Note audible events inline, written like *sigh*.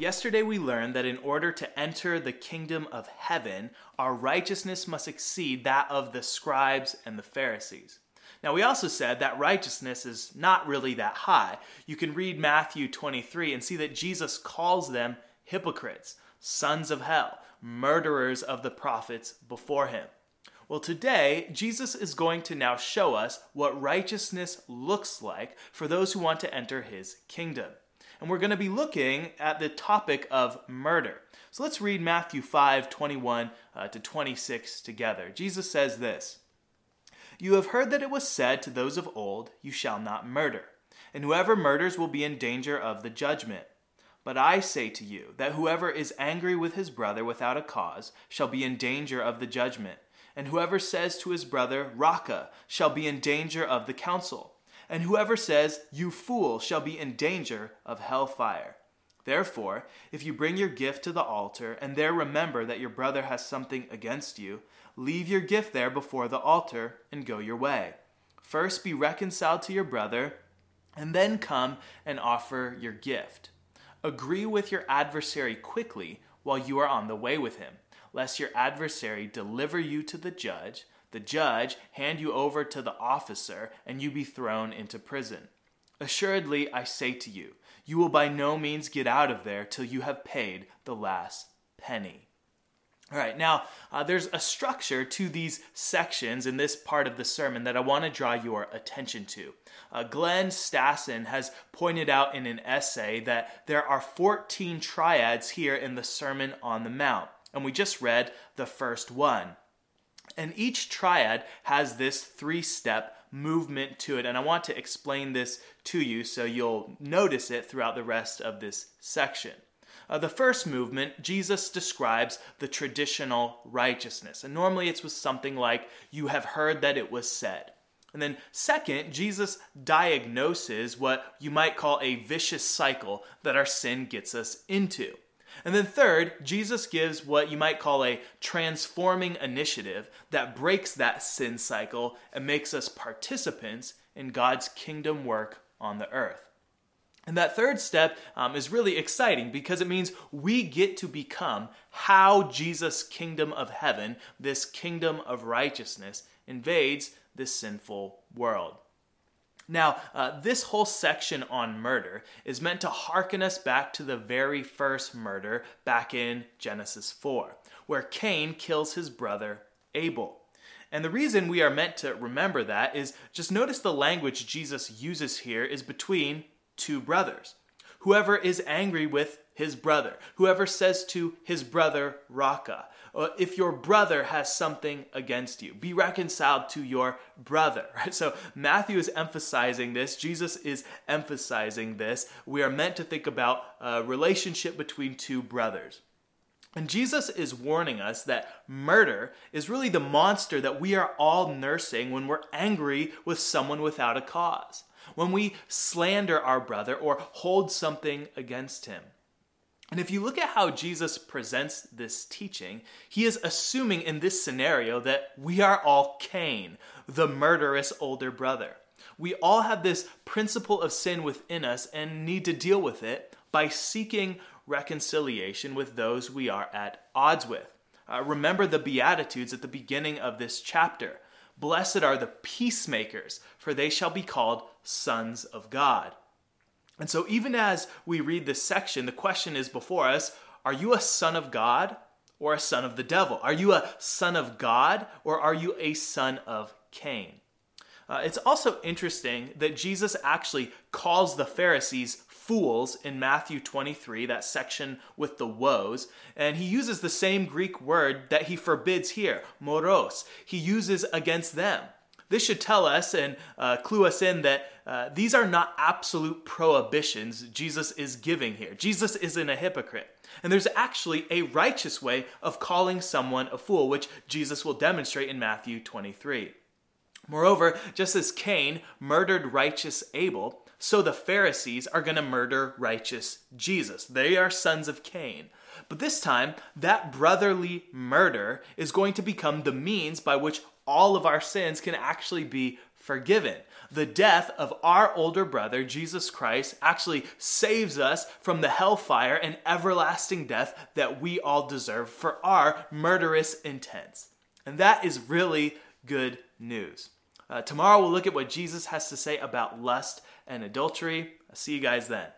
Yesterday, we learned that in order to enter the kingdom of heaven, our righteousness must exceed that of the scribes and the Pharisees. Now, we also said that righteousness is not really that high. You can read Matthew 23 and see that Jesus calls them hypocrites, sons of hell, murderers of the prophets before him. Well, today, Jesus is going to now show us what righteousness looks like for those who want to enter his kingdom and we're going to be looking at the topic of murder. So let's read Matthew 5 21 uh, to 26 together. Jesus says this You have heard that it was said to those of old, You shall not murder, and whoever murders will be in danger of the judgment. But I say to you that whoever is angry with his brother without a cause shall be in danger of the judgment, and whoever says to his brother, Raca, shall be in danger of the council and whoever says, You fool, shall be in danger of hell fire. Therefore, if you bring your gift to the altar, and there remember that your brother has something against you, leave your gift there before the altar and go your way. First be reconciled to your brother, and then come and offer your gift. Agree with your adversary quickly while you are on the way with him, lest your adversary deliver you to the judge the judge hand you over to the officer, and you be thrown into prison. Assuredly, I say to you, you will by no means get out of there till you have paid the last penny. All right, now uh, there's a structure to these sections in this part of the sermon that I want to draw your attention to. Uh, Glenn Stassen has pointed out in an essay that there are 14 triads here in the Sermon on the Mount, and we just read the first one. And each triad has this three step movement to it. And I want to explain this to you so you'll notice it throughout the rest of this section. Uh, the first movement, Jesus describes the traditional righteousness. And normally it's with something like, You have heard that it was said. And then, second, Jesus diagnoses what you might call a vicious cycle that our sin gets us into. And then, third, Jesus gives what you might call a transforming initiative that breaks that sin cycle and makes us participants in God's kingdom work on the earth. And that third step um, is really exciting because it means we get to become how Jesus' kingdom of heaven, this kingdom of righteousness, invades this sinful world. Now, uh, this whole section on murder is meant to hearken us back to the very first murder back in Genesis 4, where Cain kills his brother Abel. And the reason we are meant to remember that is just notice the language Jesus uses here is between two brothers. Whoever is angry with his brother, whoever says to his brother, Raca, uh, if your brother has something against you, be reconciled to your brother. *laughs* Right? So Matthew is emphasizing this. Jesus is emphasizing this. We are meant to think about a relationship between two brothers. And Jesus is warning us that murder is really the monster that we are all nursing when we're angry with someone without a cause, when we slander our brother or hold something against him. And if you look at how Jesus presents this teaching, he is assuming in this scenario that we are all Cain, the murderous older brother. We all have this principle of sin within us and need to deal with it by seeking reconciliation with those we are at odds with. Uh, remember the Beatitudes at the beginning of this chapter. Blessed are the peacemakers, for they shall be called sons of God. And so, even as we read this section, the question is before us are you a son of God or a son of the devil? Are you a son of God or are you a son of Cain? Uh, it's also interesting that Jesus actually calls the Pharisees fools in Matthew 23, that section with the woes, and he uses the same Greek word that he forbids here, moros. He uses against them. This should tell us and uh, clue us in that uh, these are not absolute prohibitions Jesus is giving here. Jesus isn't a hypocrite. And there's actually a righteous way of calling someone a fool, which Jesus will demonstrate in Matthew 23. Moreover, just as Cain murdered righteous Abel, so the Pharisees are going to murder righteous Jesus. They are sons of Cain. But this time, that brotherly murder is going to become the means by which all of our sins can actually be forgiven. The death of our older brother, Jesus Christ, actually saves us from the hellfire and everlasting death that we all deserve for our murderous intents. And that is really good news. Uh, tomorrow we'll look at what Jesus has to say about lust and adultery. I'll see you guys then.